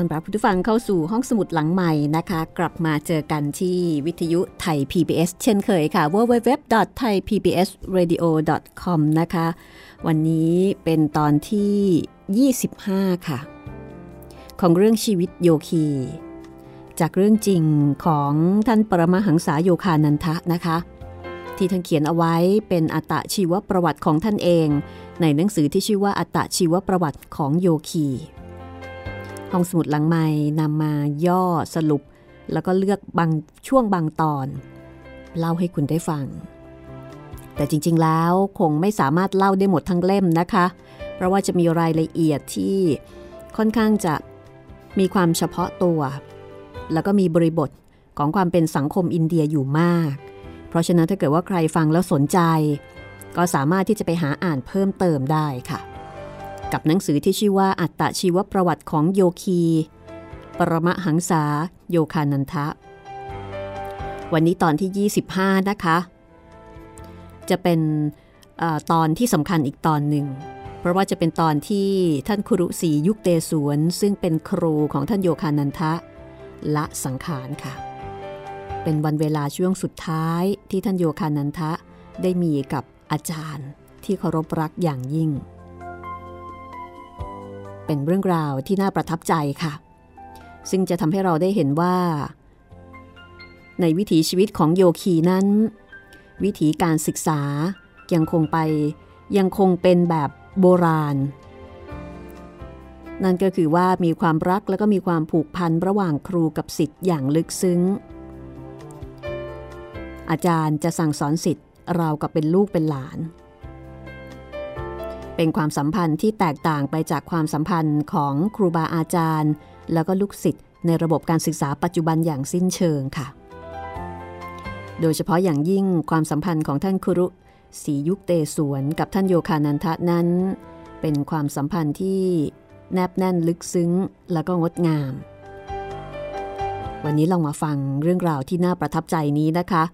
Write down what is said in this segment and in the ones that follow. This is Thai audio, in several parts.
ตอนรับผู้ฟังเข้าสู่ห้องสมุดหลังใหม่นะคะ กลับมาเจอกันที่วิทยุไทย PBS เช่นเคยค่ะ www.thaipbsradio.com นะคะ วันนี้เป็นตอนที่ 25 ค่ะ ของเรื่องชีวิตโยคี จากเรื่องจริงของท่านปรมาหังษาโยคานันทะนะคะ ที่ท่านเขียนเอาไว้เป็นอัตชีวประวัติของท่านเอง ในหนังสือที่ชื่อว่าอัตชีวประวัติของโยคี ห้องสมุดหลังไม้นำมาย่อสรุป แล้วก็เลือกบางช่วงบางตอน เล่าให้คุณได้ฟัง แต่จริงๆแล้วคงไม่สามารถเล่าได้หมดทั้งเล่มนะคะ เพราะว่าจะมีรายละเอียดที่ค่อนข้างจะมีความเฉพาะตัว แล้วก็มีบริบทของความเป็นสังคมอินเดียอยู่มาก เพราะฉะนั้นถ้าเกิดว่าใครฟังแล้วสนใจ ก็สามารถที่จะไปหาอ่านเพิ่มเติมได้ค่ะ กับหนังสือที่ชื่อว่าอัตตชีวประวัติของโยคี ปรมหังษา โยคานันทะ วันนี้ตอนที่ 25 นะคะ จะเป็นออตอนที่สำคัญอีกตอนหนึ่ง เพราะว่าจะเป็นตอนที่ท่านครุศรียุคเตสวน ซึ่งเป็นครูของท่านโยคานันทะ ละสังขารค่ะ เป็นวันเวลาช่วงสุดท้ายที่ท่านโยคานันทะได้มีกับอาจารย์ที่เคารพรักอย่างยิ่ง เป็นเรื่องราวที่น่าประทับใจค่ะ ซึ่งจะทำให้เราได้เห็นว่า ในวิถีชีวิตของโยคีนั้น วิถีการศึกษายังคงไปยังคงเป็นแบบโบราณ นั่นก็คือว่ามีความรักและก็มีความผูกพันระหว่างครูกับศิษย์อย่างลึกซึ้ง อาจารย์จะสั่งสอนศิษย์เรากับเป็นลูกเป็นหลาน เป็นความสัมพันธ์ที่แตกต่างไปจากความสัมพันธ์ของครูบาอาจารย์ แล้วก็ลูกศิษย์ในระบบการศึกษาปัจจุบันอย่างสิ้นเชิงค่ะ โดยเฉพาะอย่างยิ่งความสัมพันธ์ของท่านครุศรียุคเตสวนกับท่านโยคานันทะนั้น เป็นความสัมพันธ์ที่แนบแน่นลึกซึ้งแล้วก็งดงาม วันนี้ลองมาฟังเรื่องราวที่น่าประทับใจนี้นะคะ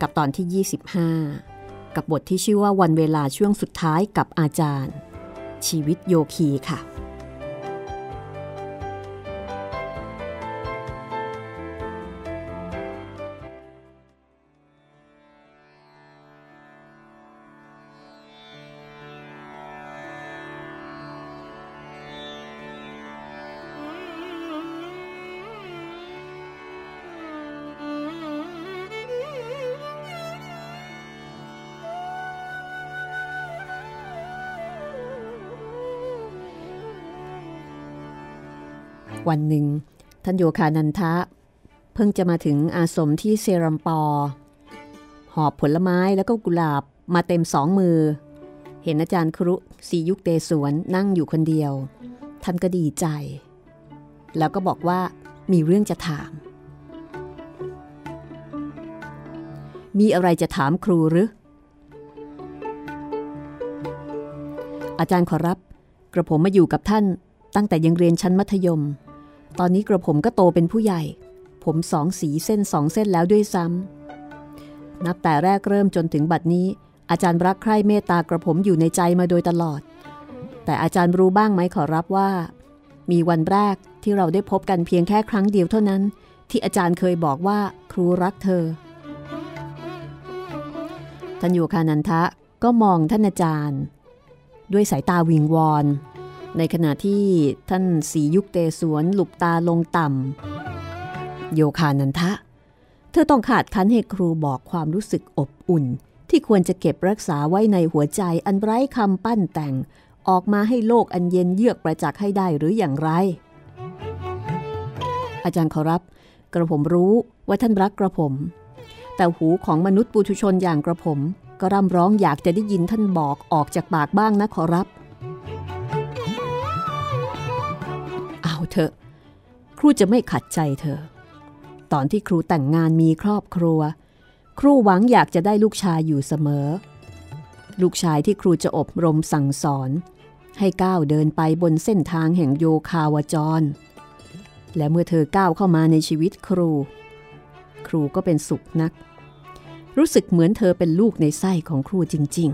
กับตอนที่ 25 กับบทที่ชื่อว่าวันเวลาช่วงสุดท้ายกับอาจารย์ ชีวิตโยคีค่ะ วันหนึ่ง ท่านโยคานันทะ เพิ่งจะมาถึงอาสมที่เซรัมปอ หอบผลไม้แล้วก็กุหลาบมาเต็มสองมือ เห็นอาจารย์ครุสียุคเตสวนนั่งอยู่คนเดียว ท่านก็ดีใจ แล้วก็บอกว่ามีเรื่องจะถาม มีอะไรจะถามครูหรือ อาจารย์ขอรับ กระผมมาอยู่กับท่านตั้งแต่ยังเรียนชั้นมัธยม ตอนนี้กระผมก็โตเป็นผู้ใหญ่ ผมสองสีเส้นสองเส้นแล้วด้วยซ้ำนับแต่แรกเริ่มจนถึงบัดนี้ อาจารย์รักใคร่เมตตากระผมอยู่ในใจมาโดยตลอด แต่อาจารย์รู้บ้างไหมขอรับว่า มีวันแรกที่เราได้พบกันเพียงแค่ครั้งเดียวเท่านั้น ที่อาจารย์เคยบอกว่าครูรักเธอท่านโยคานันทะก็มองท่านอาจารย์ ด้วยสายตาวิงวอน ในขณะที่ท่านสียุคเตสวนหลุบตาลงต่ำโยคานันทะ เธอต้องขาดคันให้ครูบอกความรู้สึกอบอุ่น ที่ควรจะเก็บรักษาไว้ในหัวใจอันไร้คำปั้นแต่ง ออกมาให้โลกอันเย็นเยือกประจักษ์ให้ได้หรืออย่างไร อาจารย์ขอรับ กระผมรู้ว่าท่านรักกระผม แต่หูของมนุษย์ปุถุชนอย่างกระผม ก็ร่ำร้องอยากจะได้ยินท่านบอกออกจากปากบ้างนะขอรับ เถอะ ครูจะไม่ขัดใจเธอ ตอนที่ครูแต่งงานมีครอบครัว ครูหวังอยากจะได้ลูกชายอยู่เสมอ ลูกชายที่ครูจะอบรมสั่งสอน ให้ก้าวเดินไปบนเส้นทางแห่งโยคาวจร และเมื่อเธอก้าวเข้ามาในชีวิตครู ครูก็เป็นสุขนัก รู้สึกเหมือนเธอเป็นลูกในไส้ของครูจริง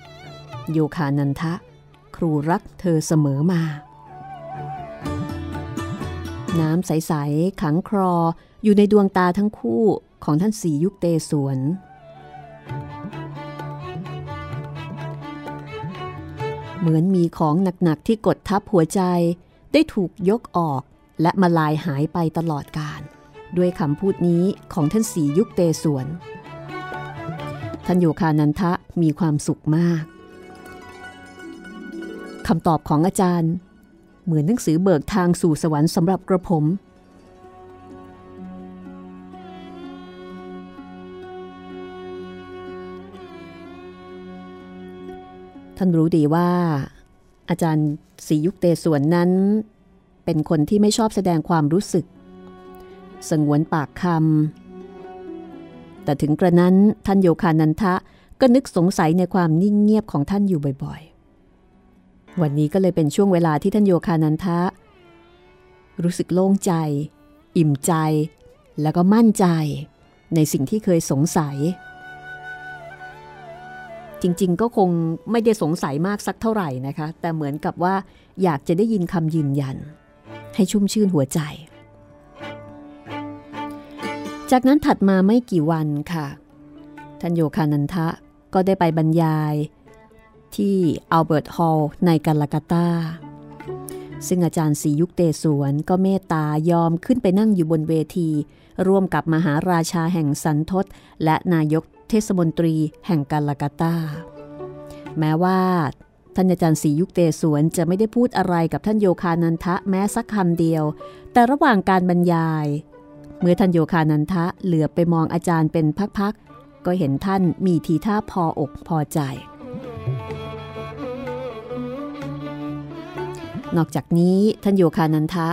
ๆ โยคานันทะ ครูรักเธอเสมอมา น้ำใส ๆ ขังครออยู่ในดวงตาทั้งคู่ของท่านสียุคเตสวน เหมือนมีของหนัก ๆ ที่กดทับหัวใจ ได้ถูกยกออกและมาลายหายไปตลอดกาลด้วยคำพูดนี้ของท่านสียุคเตสวน ท่านโยคานันทะมีความสุขมากคำตอบของอาจารย์ เหมือนหนังสือเบิกทางสู่สวรรค์สำหรับกระผม ท่านรู้ดีว่า อาจารย์ศรียุคเตสวนนั้น เป็นคนที่ไม่ชอบแสดงความรู้สึก สงวนปากคำแต่ถึงกระนั้นท่านโยคานันทะก็นึกสงสัยในความนิ่งเงียบของท่านอยู่บ่อย วันนี้ก็เลยเป็นช่วงเวลาที่ท่านโยคานันทะ รู้สึกโล่งใจ อิ่มใจ แล้วก็มั่นใจ ในสิ่งที่เคยสงสัย จริงๆ ก็คงไม่ได้สงสัยมากสักเท่าไหร่นะคะ แต่เหมือนกับว่าอยากจะได้ยินคำยืนยัน ให้ชุ่มชื่นหัวใจ จากนั้นถัดมาไม่กี่วันค่ะท่านโยคานันทะก็ได้ไปบรรยาย ที่อัลเบิร์ตฮอลล์ในกาลากาตา ซึ่งอาจารย์ศรียุคเตสวนก็เมตตายอมขึ้นไปนั่งอยู่บนเวที ร่วมกับมหาราชาแห่งสันทศและนายกเทศมนตรีแห่งกาลากาตา แม้ว่าท่านอาจารย์ศรียุคเตสวนจะไม่ได้พูดอะไรกับท่านโยคานันทะแม้สักคำเดียว แต่ระหว่างการบรรยาย เมื่อท่านโยคานันทะเหลือไปมองอาจารย์เป็นพักๆก็เห็นท่านมีทีท่าพออกพอใจ นอกจากนี้ท่านโยคานันทะ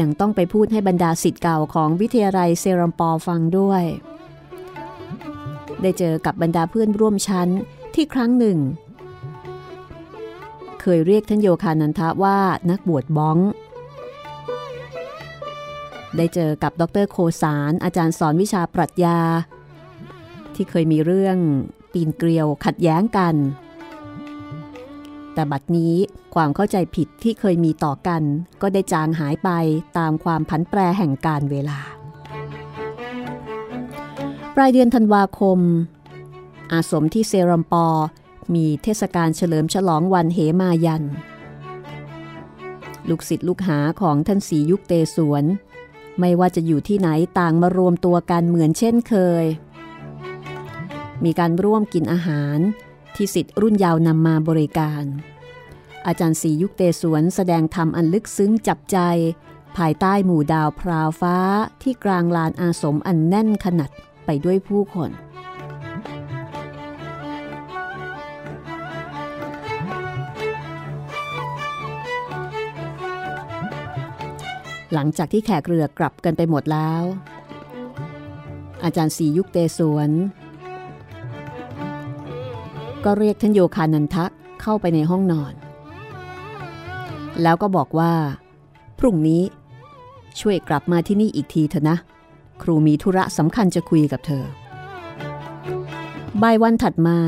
ยังต้องไปพูดให้บรรดาสิทธิ์เก่าของวิทยาลัยเซรัมปอฟังด้วย ได้เจอกับบรรดาเพื่อนร่วมชั้นที่ครั้งหนึ่ง เคยเรียกท่านโยคานันทะว่านักบวชบ้อง ได้เจอกับดรโคสารอาจารย์สอนวิชาปรัชญา ที่เคยมีเรื่องปีนเกลียวขัดแย้งกัน แต่บัดนี้ความเข้าใจผิดที่เคยมีต่อกัน ก็ได้จางหายไปตามความผันแปรแห่งการเวลา ปลายเดือนธันวาคม อาสมที่เซรัมปอ มีเทศกาลเฉลิมฉลองวันเหมายัน ลูกศิษย์ลูกหาของท่านสียุคเตสวน ไม่ว่าจะอยู่ที่ไหนต่างมารวมตัวกันเหมือนเช่นเคย มีการร่วมกินอาหาร ที่สิทธิ์รุ่นยาวนำมาบริการ อาจารย์สียุคเตสวนแสดงธรรมอันลึกซึ้งจับใจ ภายใต้หมู่ดาวพราวฟ้าที่กลางลานอาสมอันแน่นขนาดไปด้วยผู้คนหลังจากที่แขกเรือกลับกันไปหมดแล้ว อาจารย์สียุคเตสวน ก็เรียกท่านโยคานันทะเข้าไปในห้องนอน แล้วก็บอกว่า พรุ่งนี้ช่วยกลับมาที่นี่อีกทีเถอะนะ ครูมีธุระสำคัญจะคุยกับเธอบ่ายวันถัดมา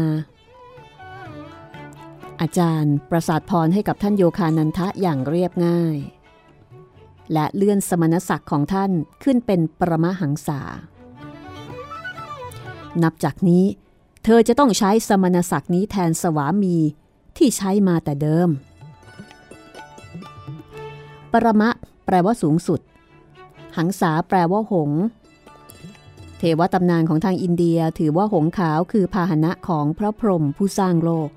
อาจารย์ประสาทพรให้กับท่านโยคานันทะอย่างเรียบง่าย และเลื่อนสมณศักดิ์ของท่านขึ้นเป็นประมหังษา นับจากนี้ ธอจะต้องใช้สมณศักดิ์นี้แทนสวามีที่ใช้มาแต่เดิม ปรมะแปลว่าสูงสุด หังษาแปลว่าหงส์เทวตำนานของทางอินเดียถือว่าหงขาวคือพาหนะของพระพรหมผู้สร้างโลก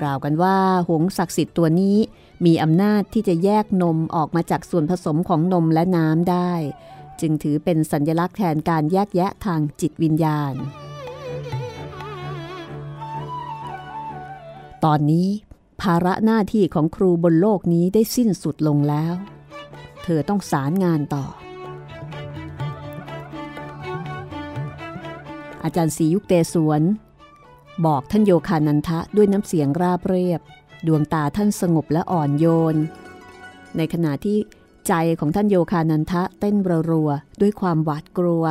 กล่าวกันว่าหงศักดิ์สิทธิ์ตัวนี้มีอำนาจที่จะแยกนมออกมาจากส่วนผสมของนมและน้ำได้ จึงถือเป็นสัญลักษณ์แทนการแยกแยะทางจิตวิญญาณ ตอนนี้ ภาระหน้าที่ของครูบนโลกนี้ได้สิ้นสุดลงแล้ว เธอต้องสารงานต่อ อาจารย์ศรียุคเตสวน บอกท่านโยคานันทะด้วยน้ำเสียงราบเรียบ ดวงตาท่านสงบและอ่อนโยน ในขณะที่ใจของท่านโยคานันทะเต้นรัวๆด้วยความหวาดกลัว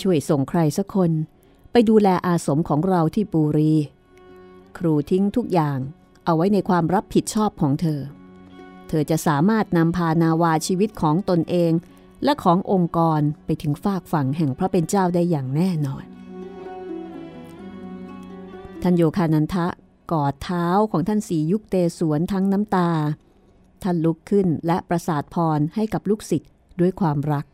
ช่วยส่งใครสักคนไปดูแลอาสมของเราที่ปูรี ครูทิ้งทุกอย่างเอาไว้ในความรับผิดชอบของเธอ เธอจะสามารถนำพานาวาชีวิตของตนเองและขององค์กรไปถึงฝากฝั่งแห่งพระเป็นเจ้าได้อย่างแน่นอน ท่านโยคานันทะกอดเท้าของท่านสียุคเตสวนทั้งน้ำตา ท่านลุกขึ้นและประสาทพรให้กับลูกศิษย์ด้วยความรัก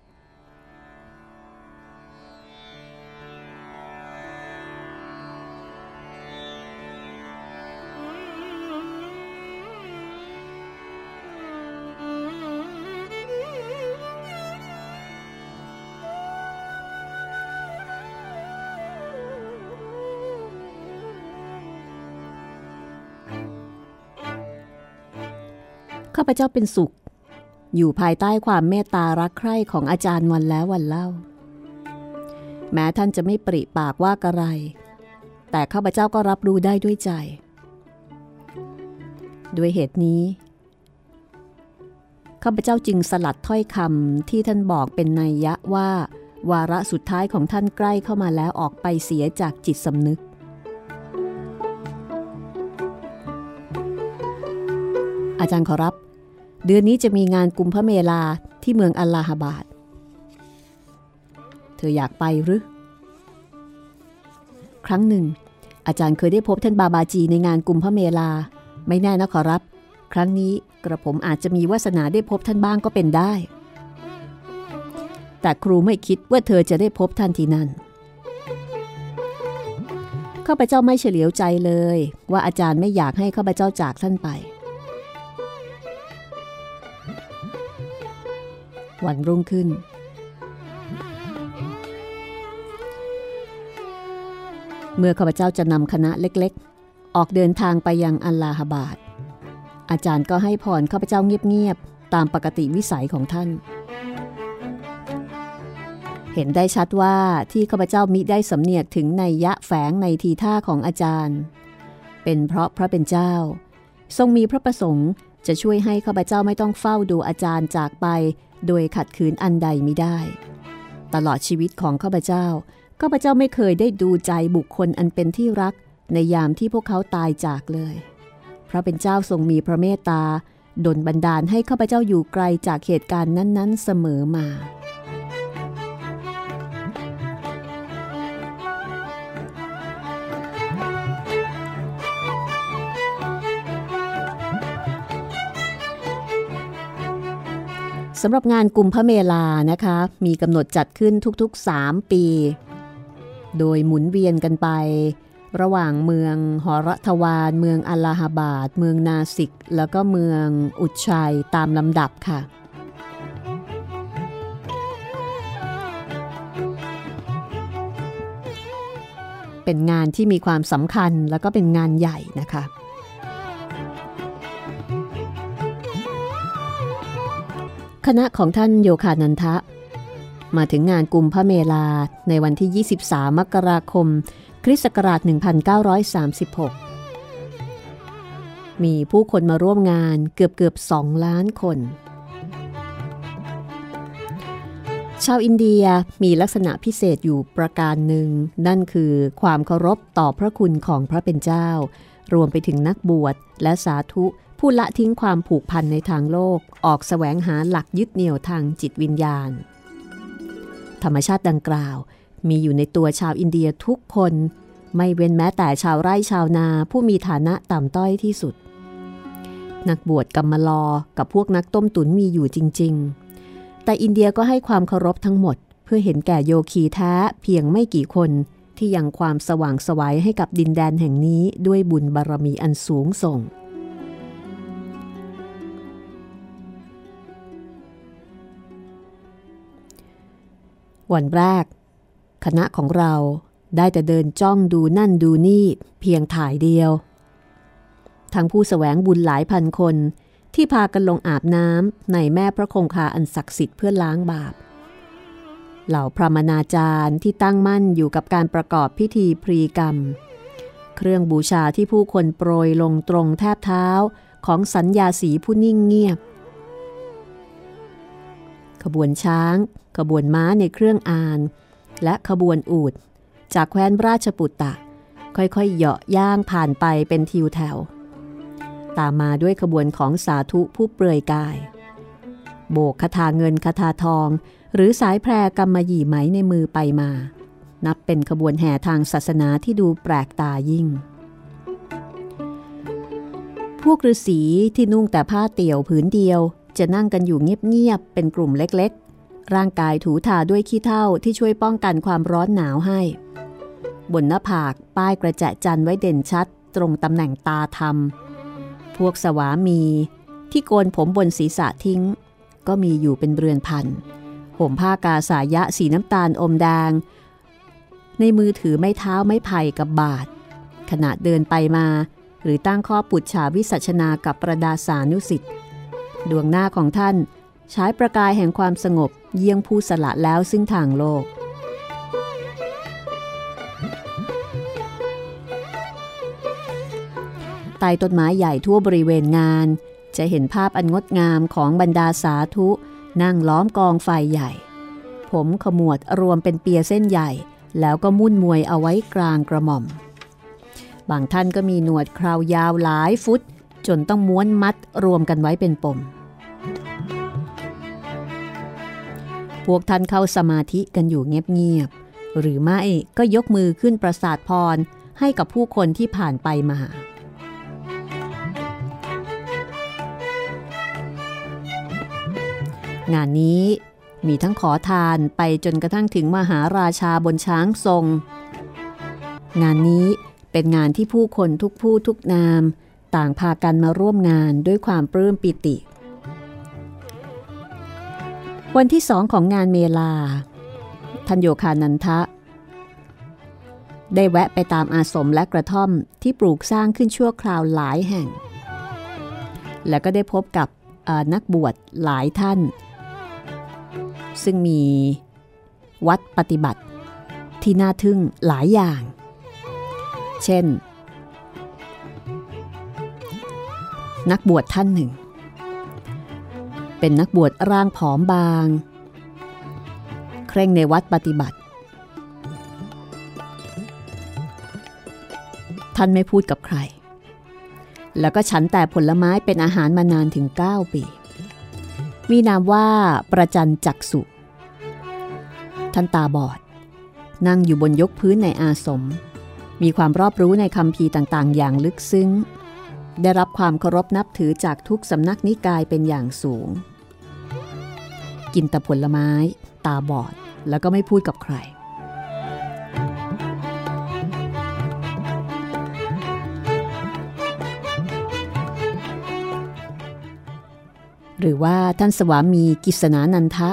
ข้าพเจ้าเป็นสุข อยู่ภายใต้ความเมตตารักใคร่ของอาจารย์วันแล้ววันเล่า แม้ท่านจะไม่ปริปากว่ากระไร แต่ข้าพเจ้าก็รับรู้ได้ด้วยใจ ด้วยเหตุนี้ข้าพเจ้าจึงสลัดถ้อยคำที่ท่านบอกเป็นนัยยะว่า วาระสุดท้ายของท่านใกล้เข้ามาแล้วออกไปเสียจากจิตสำนึก อาจารย์ขอรับ เดือนนี้จะมีงานกุมพระเมลาที่เมืองอัลลาฮาบาด เธออยากไปหรือ ครั้งหนึ่ง อาจารย์เคยได้พบท่านบาบาจีในงานกุมพระเมลา ไม่แน่นะขอรับ ครั้งนี้กระผมอาจจะมีวาสนาได้พบท่านบ้างก็เป็นได้ แต่ครูไม่คิดว่าเธอจะได้พบท่านที่นั่นข้าพเจ้าไม่เฉลียวใจเลย ว่าอาจารย์ไม่อยากให้ข้าพเจ้าจากท่านไป วันรุ่งขึ้น เมื่อข้าพเจ้าจะนำคณะเล็กๆ ออกเดินทางไปยังอัลลาฮบาดอาจารย์ก็ให้พรข้าพเจ้าเงียบๆ ตามปกติวิสัยของท่าน เห็นได้ชัดว่าที่ข้าพเจ้ามิได้สำเนียกถึงในยยะแฝงในทีท่าของอาจารย์ เป็นเพราะพระเป็นเจ้า ทรงมีพระประสงค์จะช่วยให้ข้าพเจ้าไม่ต้องเฝ้าดูอาจารย์จากไป โดยขัดขืนอันใดมิได้ ตลอดชีวิตของข้าพเจ้าข้าพเจ้าไม่เคยได้ดูใจบุคคลอันเป็นที่รัก ในยามที่พวกเขาตายจากเลยพระเป็นเจ้าทรงมีพระเมตตาดลบันดาลให้ข้าพเจ้าอยู่ไกลจากเหตุการณ์นั้น ๆ เสมอมา สำหรับงานกลุ่มพระเมลานะคะ มีกำหนดจัดขึ้นทุกๆ 3 ปี โดยหมุนเวียนกันไป ระหว่างเมืองหอรทวาน เมืองอัลลาฮาบาด เมืองนาสิก แล้วก็เมืองอุดชัยตามลำดับค่ะเป็นงานที่มีความสำคัญแล้วก็เป็นงานใหญ่นะคะ คณะของท่านโยคานันทะ มาถึงงานกุมพระเมลาในวันที่ 23 มกราคม คริสต์ศักราช 1936 มีผู้คนมาร่วมงานเกือบเกือบ2 ล้านคน ชาวอินเดียมีลักษณะพิเศษอยู่ประการหนึ่ง นั่นคือความเคารพต่อพระคุณของพระเป็นเจ้า รวมไปถึงนักบวชและสาธุ ผู้ละทิ้งความผูกพันในทางโลกออกแสวงหาหลักยึดเหนี่ยวทางจิตวิญญาณ ธรรมชาติดังกล่าว มีอยู่ในตัวชาวอินเดียทุกคน ไม่เว้นแม้แต่ชาวไร่ชาวนาผู้มีฐานะต่ำต้อยที่สุด นักบวชกรรมลอกับพวกนักต้มตุ๋นมีอยู่จริง ๆ แต่อินเดียก็ให้ความเคารพทั้งหมด เพื่อเห็นแก่โยคีแท้เพียงไม่กี่คนที่ยังความสว่างสวัยให้กับดินแดนแห่งนี้ด้วยบุญบารมีอันสูงส่ง วันแรก คณะของเราได้แต่เดินจ้องดูนั่นดูนี่เพียงถ่ายเดียว ทั้งผู้สแสวงบุญหลายพันคนที่พากันลงอาบน้ำในแม่พระคงคาอันศักดิ์สิทธิ์เพื่อล้างบาป เหล่าพระมนาจารย์ที่ตั้งมั่นอยู่กับการประกอบพิธีพรีกรรม เครื่องบูชาที่ผู้คนโปรยลงตรงแทบเท้าของสัญญาสีผู้นิ่งเงียบ ขบวนช้าง ขบวนม้าในเครื่องอาน และขบวนอูดจากแคว้นราชปุตตะ ค่อยๆเหาะย่างผ่านไปเป็นทิวแถว ตามมาด้วยขบวนของสาธุผู้เปลือยกาย โบกคาถาเงินคาถาทอง หรือสายแพรกำมะหยี่ไหมในมือไปมา นับเป็นขบวนแห่ทางศาสนาที่ดูแปลกตายิ่งพวกฤาษีที่นุ่งแต่ผ้าเตี่ยวผืนเดียว จะนั่งกันอยู่เงียบๆ เป็นกลุ่มเล็ก ร่างกายถูทาด้วยขี้เถ้าที่ช่วยป้องกันความร้อนหนาวให้ บนหน้าผากป้ายกระแจะจันไว้เด่นชัด ตรงตำแหน่งตาทำพวกสวามี ที่โกนผมบนศีรษะทิ้ง ก็มีอยู่เป็นเรือนพันห่มผ้ากาสายะสีน้ำตาลอมแดง ในมือถือไม้เท้าไม้ไผ่กับบาท ขณะเดินไปมา หรือตั้งข้อปุจฉาวิสัชนากับประดาสานุสิทธิ์ดวงหน้าของท่าน ใช้ประกายแห่งความสงบเยี่ยงผู้สละแล้วซึ่งทางโลก ใต้ต้นไม้ใหญ่ทั่วบริเวณงาน จะเห็นภาพอันงดงามของบรรดาสาธุ นั่งล้อมกองไฟใหญ่ ผมขมวดรวมเป็นเปียเส้นใหญ่ แล้วก็มุ่นมวยเอาไว้กลางกระหม่อม บางท่านก็มีหนวดคราวยาวหลายฟุต จนต้องม้วนมัดรวมกันไว้เป็นปม พวกท่านเข้าสมาธิกันอยู่เงียบๆหรือไม่ก็ยกมือขึ้นประสาทพรให้กับผู้คนที่ผ่านไปมาหงานนี้มีทั้งขอทานไปจนกระทั่งถึงมหาราชาบนช้างทรง งานนี้เป็นงานที่ผู้คนทุกผู้ทุกนาม ต่างพากันมาร่วมงานด้วยความปลื้มปิติ วันที่สองของงานเมลาท่านโยคานันทะ ได้แวะไปตามอาสมและกระท่อมที่ปลูกสร้างขึ้นชั่วคราวหลายแห่ง แล้วก็ได้พบกับนักบวชหลายท่าน ซึ่งมีวัดปฏิบัติที่น่าทึ่งหลายอย่าง เช่น นักบวชท่านหนึ่ง เป็นนักบวชร่างผอมบาง เคร่งในวัดปฏิบัติ ท่านไม่พูดกับใคร แล้วก็ฉันแต่ผลไม้เป็นอาหารมานานถึง 9 ปี มีนามว่าประจันจักสุท่านตาบอด นั่งอยู่บนยกพื้นในอาสม มีความรอบรู้ในคำพีต่างๆ อย่างลึกซึ้ง ได้รับความเคารพนับถือจากทุกสำนักนิกายเป็นอย่างสูง กินแต่ผลไม้ ตาบอด แล้วก็ไม่พูดกับใคร หรือว่าท่านสวามีกิษณานันทะ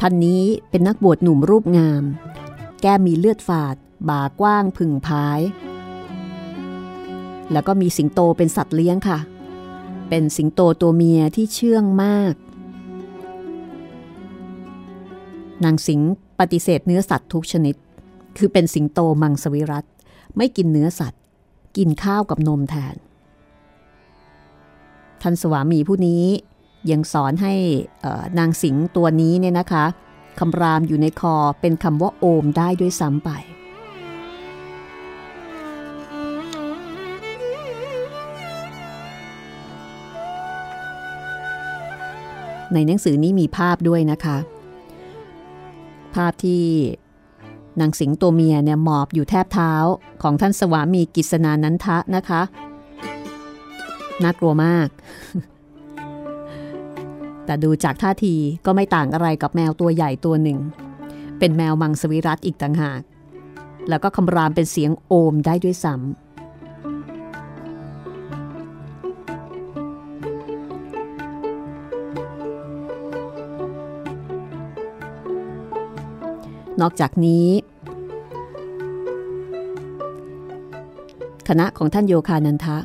ท่านนี้เป็นนักบวชหนุ่มรูปงาม แก้มีเลือดฝาด บ่ากว้างผึ่งพาย แล้วก็มีสิงโตเป็นสัตว์เลี้ยงค่ะ เป็นสิงโตตัวเมียที่เชื่องมาก นางสิงปฏิเสธเนื้อสัตว์ทุกชนิด คือเป็นสิงโตมังสวิรัตไม่กินเนื้อสัตว์ กินข้าวกับนมแทน ท่านสวามีผู้นี้ยังสอนให้นางสิงตัวนี้เนี่ยนะคะคำรามอยู่ในคอเป็นคำว่าโอมได้ด้วยซ้ำไป ในหนังสือนี้มีภาพด้วยนะคะ ภาพที่นางสิงตัวเมียเนี่ยหมอบอยู่แทบเท้าของท่านสวามีกิษณานันทะนะคะ น่ากลัวมาก แต่ดูจากท่าทีก็ไม่ต่างอะไรกับแมวตัวใหญ่ตัวหนึ่ง เป็นแมวมังสวิรัตอีกต่างหาก แล้วก็คำรามเป็นเสียงโอมได้ด้วยซ้ำ นอกจากนี้ คณะของท่านโยคานันทะ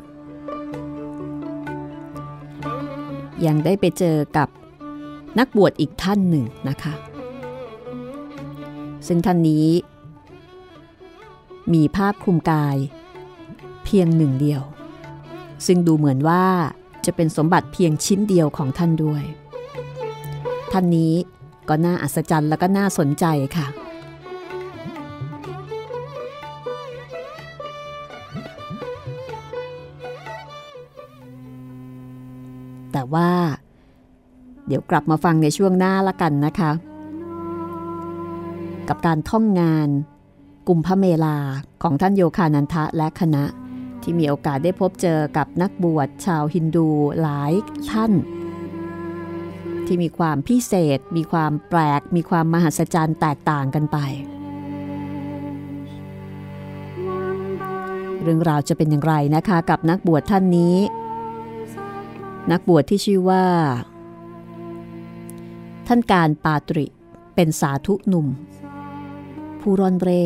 ยังได้ไปเจอกับนักบวชอีกท่านหนึ่งนะคะ ซึ่งท่านนี้ มีภาพคลุมกายเพียงหนึ่งเดียว ซึ่งดูเหมือนว่าจะเป็นสมบัติเพียงชิ้นเดียวของท่านด้วย ท่านนี้ก็น่าอัศจรรย์และก็น่าสนใจค่ะ ว่า เดี๋ยวกลับมาฟังในช่วงหน้าละกันนะคะ กับการท่องงานกุมพระเมลาของท่านโยคานันทะและคณะ ที่มีโอกาสได้พบเจอกับนักบวชชาวฮินดูหลายท่าน ที่มีความพิเศษ มีความแปลก มีความมหัศจรรย์แตกต่างกันไปเรื่องราวจะเป็นอย่างไรนะคะ กับนักบวชท่านนี้ นักบวชที่ชื่อว่า ท่านการปาตริเป็นสาธุหนุ่ม ผู้ร่อนเร่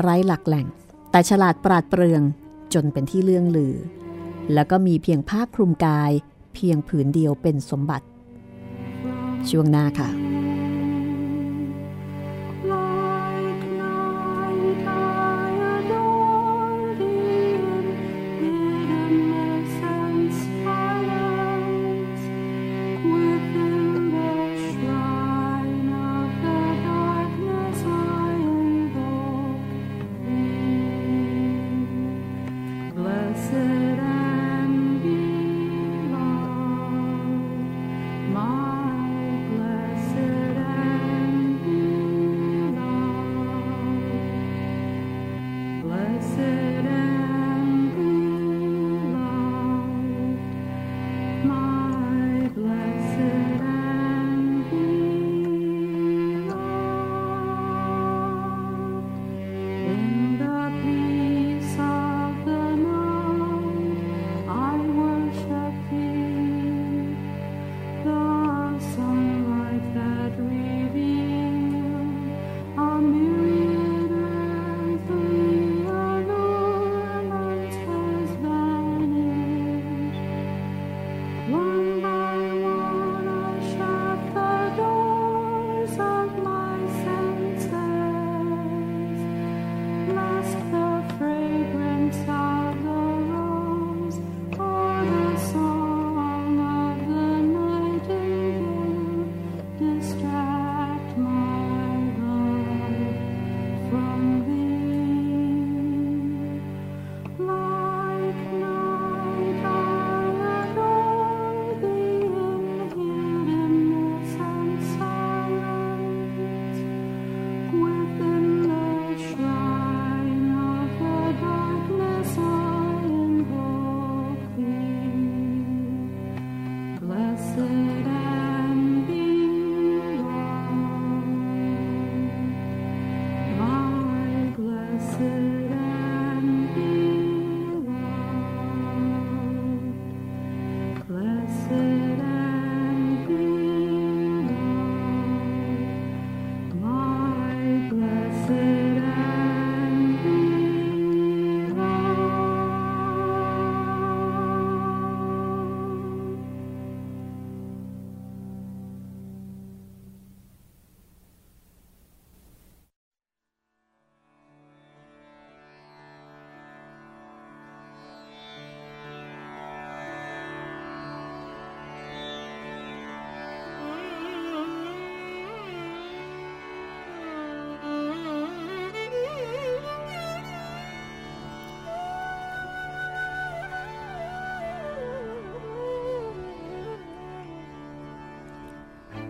ไร้หลักแหล่ง แต่ฉลาดปราดเปรื่องจนเป็นที่เลื่องลือ แล้วก็มีเพียงผ้าคลุมกายเพียงผืนเดียวเป็นสมบัติ ช่วงหน้าค่ะ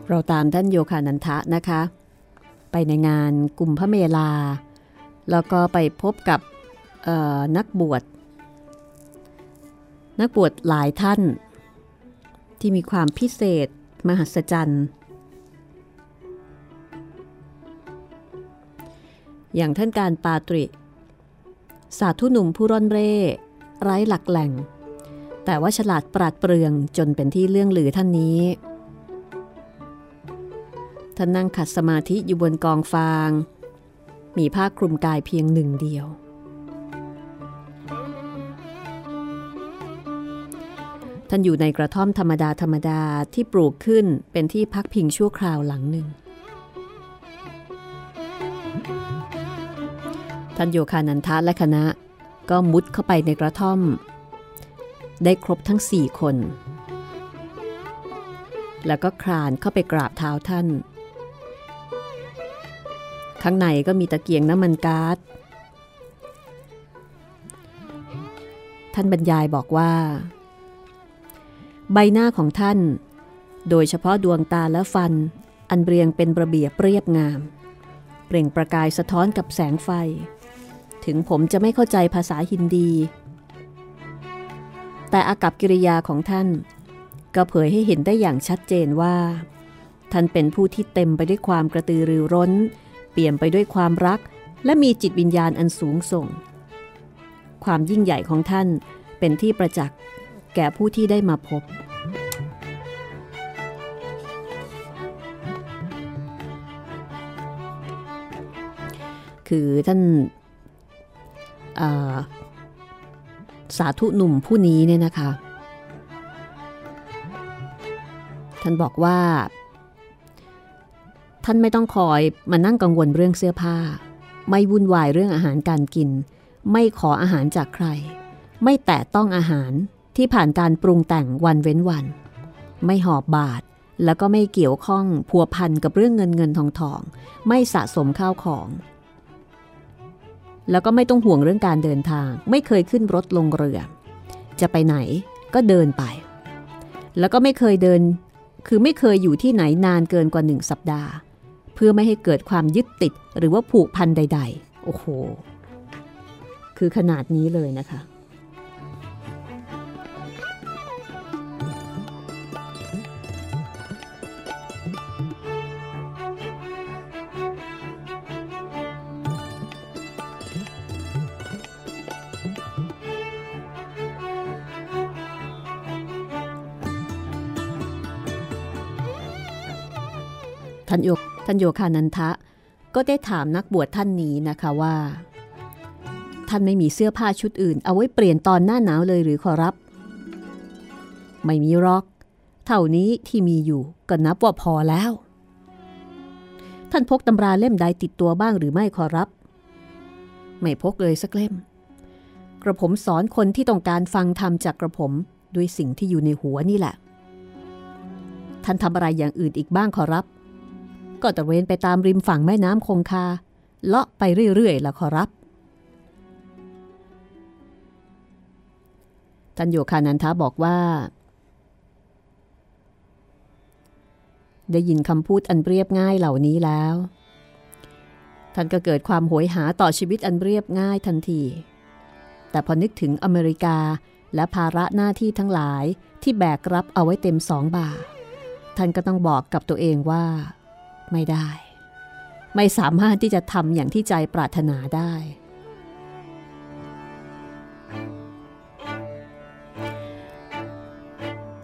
เราตามท่านโยคานันทะนะคะ ไปในงานกลุ่มพระเมลา แล้วก็ไปพบกับนักบวช นักบวชหลายท่าน ที่มีความพิเศษ มหัศจรรย์อย่างท่านการปาตริ สาธุหนุ่มผู้ร่อนเร่ ไร้หลักแหล่ง แต่ว่าฉลาดปราดเปรื่องจนเป็นที่เรื่องลือท่านนี้ ท่านนั่งขัดสมาธิอยู่บนกองฟาง มีผ้าคลุมกายเพียงหนึ่งเดียว ท่านอยู่ในกระท่อมธรรมดาธรรมดาที่ปลูกขึ้นเป็นที่พักพิงชั่วคราวหลังหนึ่ง ท่านโยคานันทะและคณะก็มุดเข้าไปในกระท่อม ได้ครบทั้งสี่คนแล้วก็คลานเข้าไปกราบเท้าท่าน ข้างในก็มีตะเกียงน้ำมันก๊าซท่านบรรยายบอกว่า ใบหน้าของท่าน โดยเฉพาะดวงตาและฟัน อันเรียงเป็นระเบียบเรียบงาม เปล่งประกายสะท้อนกับแสงไฟ ถึงผมจะไม่เข้าใจภาษาฮินดี แต่อากับกิริยาของท่าน ก็เผยให้เห็นได้อย่างชัดเจนว่า ท่านเป็นผู้ที่เต็มไปด้วยความกระตือรือร้น เปี่ยมไปด้วยความรัก และมีจิตวิญญาณอันสูงส่ง ความยิ่งใหญ่ของท่านเป็นที่ประจักษ์แก่ผู้ที่ได้มาพบ คือท่านาสาธุหนุ่มผู้นี้เนี่ยนะคะ ท่านบอกว่า ท่านไม่ต้องคอยมานั่งกังวลเรื่องเสื้อผ้า ไม่วุ่นวายเรื่องอาหารการกิน ไม่ขออาหารจากใคร ไม่แตะต้องอาหารที่ผ่านการปรุงแต่งวันเว้นวัน ไม่หอบบาทแล้วก็ไม่เกี่ยวข้องพัวพันกับเรื่องเงินเงินทองทอง ไม่สะสมข้าวของ แล้วก็ไม่ต้องห่วงเรื่องการเดินทาง ไม่เคยขึ้นรถลงเรือ จะไปไหนก็เดินไป แล้วก็ไม่เคยเดิน คือไม่เคยอยู่ที่ไหนนานเกินกว่าหนึ่งสัปดาห์ เพื่อไม่ให้เกิดความยึดติดหรือว่าผูกพันใด ๆ โอ้โห คือขนาดนี้เลยนะคะท่านโย ท่านโยคานันทะก็ได้ถามนักบวชท่านนี้นะคะว่า ท่านไม่มีเสื้อผ้าชุดอื่น เอาไว้เปลี่ยนตอนหน้าหนาวเลยหรือขอรับ ไม่มีรอก เท่านี้ที่มีอยู่ก็นับว่าพอแล้ว ท่านพกตำราเล่มใดติดตัวบ้างหรือไม่ขอรับ ไม่พกเลยสักเล่ม กระผมสอนคนที่ต้องการฟังธรรมจากกระผมด้วยสิ่งที่อยู่ในหัวนี่แหละ ท่านทำอะไรอย่างอื่นอีกบ้างขอรับ ก็ตะเวนไปตามริมฝั่งแม่น้ำคงคา เลาะไปเรื่อยๆละขอรับท่านโยคานันทะบอกว่า ได้ยินคำพูดอันเรียบง่ายเหล่านี้แล้ว ท่านก็เกิดความโหยหาต่อชีวิตอันเรียบง่ายทันที แต่พอนึกถึงอเมริกาและภาระหน้าที่ทั้งหลายที่แบกรับเอาไว้เต็มสองบ่า ท่านก็ต้องบอกกับตัวเองว่า ไม่ได้ ไม่สามารถที่จะทำอย่างที่ใจปรารถนาได้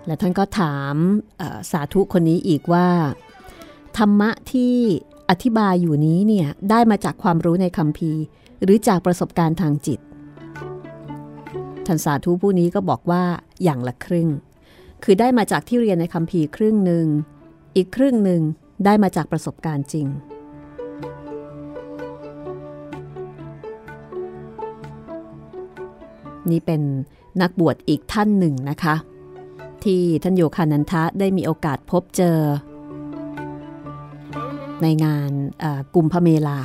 และท่านก็ถามสาธุคนนี้อีกว่า ธรรมะที่อธิบายอยู่นี้เนี่ยได้มาจากความรู้ในคัมภีร์หรือจากประสบการณ์ทางจิตท่านสาธุผู้นี้ก็บอกว่าอย่างละครึ่ง คือได้มาจากที่เรียนในคัมภีร์ครึ่งหนึ่ง อีกครึ่งหนึ่ง ได้มาจากประสบการณ์จริง นี่เป็นนักบวชอีกท่านหนึ่งนะคะ ที่ท่านโยคานันทะได้มีโอกาสพบเจอ ในงานเอ่อกุมพเมลา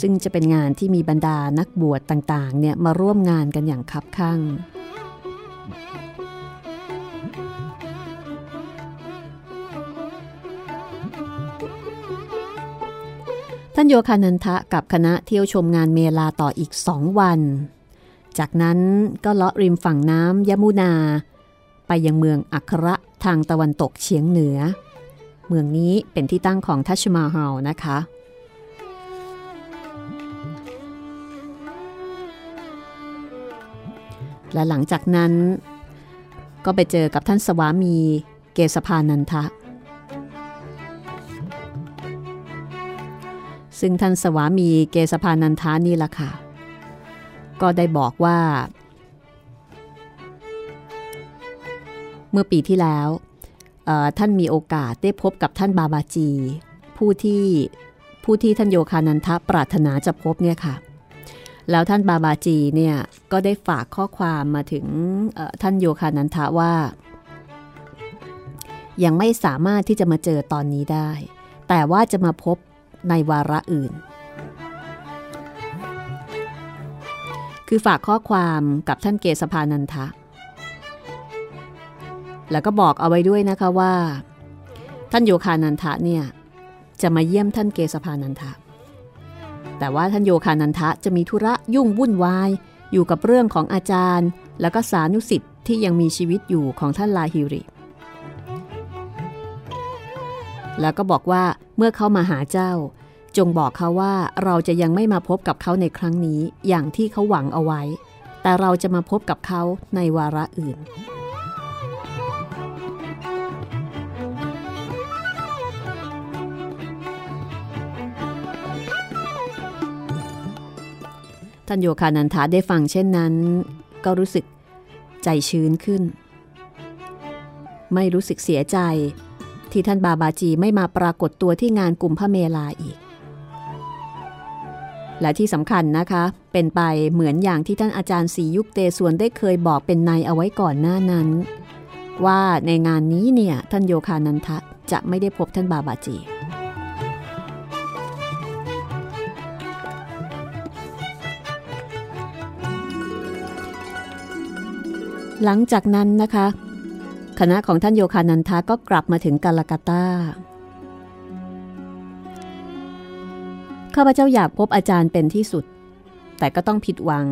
ซึ่งจะเป็นงานที่มีบรรดานักบวชต่างๆเนี่ยมาร่วมงานกันอย่างคับข้าง ท่านโยคานันทะกับคณะเที่ยวชมงานเมลาต่ออีกสองวัน จากนั้นก็เลาะริมฝั่งน้ำยมุนา ไปยังเมืองอัคระทางตะวันตกเฉียงเหนือ เมืองนี้เป็นที่ตั้งของทัชมาฮาลนะคะ และหลังจากนั้นก็ไปเจอกับท่านสวามีเกสพานันทะ ซึ่งท่านสวามีเกสพานันทานี่ล่ะค่ะ ก็ได้บอกว่า เมื่อปีที่แล้วท่านมีโอกาสได้พบกับท่านบาบาจี ผู้ที่ผู้ที่ท่านโยคานันทะปรารถนาจะพบเนี่ยค่ะ แล้วท่านบาบาจีเนี่ยก็ได้ฝากข้อความมาถึงท่านโยคานันทะว่า ยังไม่สามารถที่จะมาเจอตอนนี้ได้ แต่ว่าจะมาพบ ในวาระอื่น คือฝากข้อความกับท่านเกษพานันทะ แล้วก็บอกเอาไว้ด้วยนะคะว่า ท่านโยคานันทะเนี่ยจะมาเยี่ยมท่านเกษพานันทะ แต่ว่าท่านโยคานันทะจะมีธุระยุ่งวุ่นวายอยู่กับเรื่องของอาจารย์ แล้วก็สานุสิทธิ์ที่ยังมีชีวิตอยู่ของท่านลาฮิริ แล้วก็บอกว่าเมื่อเขามาหาเจ้า จงบอกเขาว่าเราจะยังไม่มาพบกับเขาในครั้งนี้อย่างที่เขาหวังเอาไว้ แต่เราจะมาพบกับเขาในวาระอื่น ท่านโยคานันทาได้ฟังเช่นนั้น ก็รู้สึกใจชื้นขึ้น ไม่รู้สึกเสียใจ ที่ท่านบาบาจีไม่มาปรากฏตัวที่งานกลุ่มพระเมลาอีก และที่สำคัญนะคะ เป็นไปเหมือนอย่างที่ท่านอาจารย์สียุคเตส่วนได้เคยบอกเป็นในเอาไว้ก่อนหน้านั้น ว่าในงานนี้เนี่ยท่านโยคานันทะจะไม่ได้พบท่านบาบาจีหลังจากนั้นนะคะ คณะของท่านโยคานันทาก็กลับมาถึงกาลากาตาข้าพเจ้าอยากพบอาจารย์เป็นที่สุด แต่ก็ต้องผิดหวัง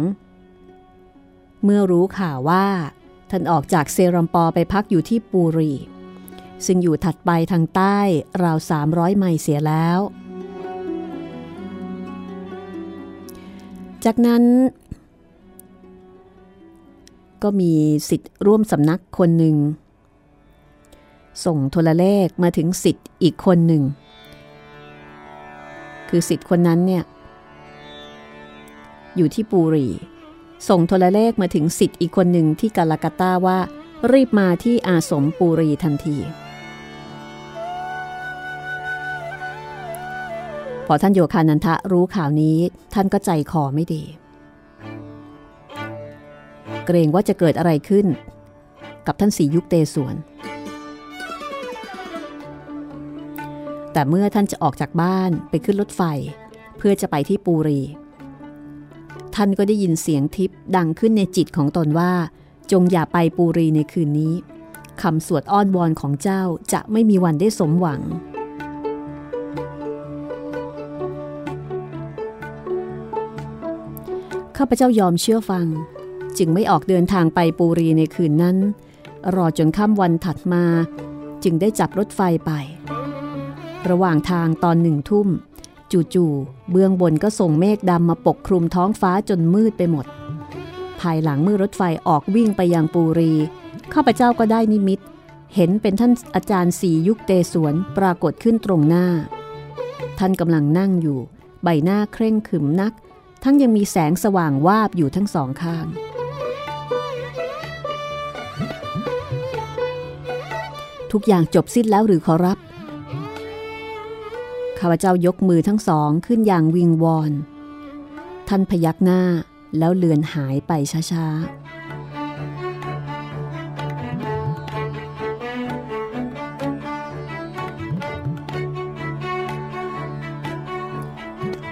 เมื่อรู้ข่าวว่า ท่านออกจากเซรัมปอไปพักอยู่ที่ปูรี ซึ่งอยู่ถัดไปทางใต้ราว 300 ไมล์เสียแล้ว จากนั้น ก็มีสิทธิ์ร่วมสำนักคนหนึ่ง ส่งโทรเลขมาถึงสิทธิ์อีกคนหนึ่ง คือสิทธิ์คนนั้นเนี่ย อยู่ที่ปูรี ส่งโทรเลขมาถึงสิทธิ์อีกคนหนึ่งที่กาลากาตาว่ารีบมาที่อาสมปูรีทันที พอท่านโยคานันทะรู้ข่าวนี้ท่านก็ใจคอไม่ดี เกรงว่าจะเกิดอะไรขึ้น กับท่านสียุคเตสวน แต่เมื่อท่านจะออกจากบ้านไปขึ้นรถไฟ เพื่อจะไปที่ปูรี ท่านก็ได้ยินเสียงทิพย์ดังขึ้นในจิตของตนว่า จงอย่าไปปูรีในคืนนี้คำสวดอ้อนวอนของเจ้าจะไม่มีวันได้สมหวัง ข้าพเจ้ายอมเชื่อฟัง จึงไม่ออกเดินทางไปปูรีในคืนนั้น รอจนค่ำวันถัดมา จึงได้จับรถไฟไป ระหว่างทางตอนหนึ่งทุ่ม จู่ๆเบื้องบนก็ส่งเมฆดำมาปกคลุมท้องฟ้าจนมืดไปหมด ภายหลังเมื่อรถไฟออกวิ่งไปยังปูรี ข้าพเจ้าก็ได้นิมิต เห็นเป็นท่านอาจารย์สียุคเตสวนปรากฏขึ้นตรงหน้า ท่านกำลังนั่งอยู่ ใบหน้าเคร่งขรึมนัก ทั้งยังมีแสงสว่างวาบอยู่ทั้งสองข้างทุกอย่างจบสิ้นแล้วหรือขอรับ ข้าพเจ้ายกมือทั้งสองขึ้นอย่างวิงวอน ท่านพยักหน้าแล้วเลือนหายไปช้าๆ